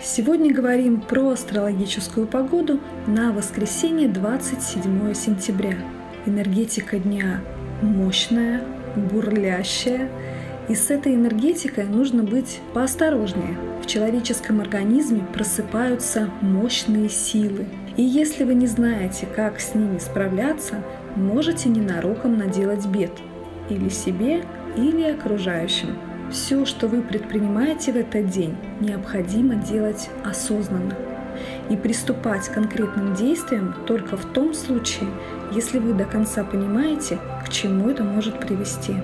Сегодня говорим про астрологическую погоду на воскресенье 27 сентября. Энергетика дня мощная, бурлящая, и с этой энергетикой нужно быть поосторожнее. В человеческом организме просыпаются мощные силы. И если вы не знаете, как с ними справляться, можете ненароком наделать бед или себе, или окружающим. Все, что вы предпринимаете в этот день, необходимо делать осознанно и приступать к конкретным действиям только в том случае, если вы до конца понимаете, к чему это может привести.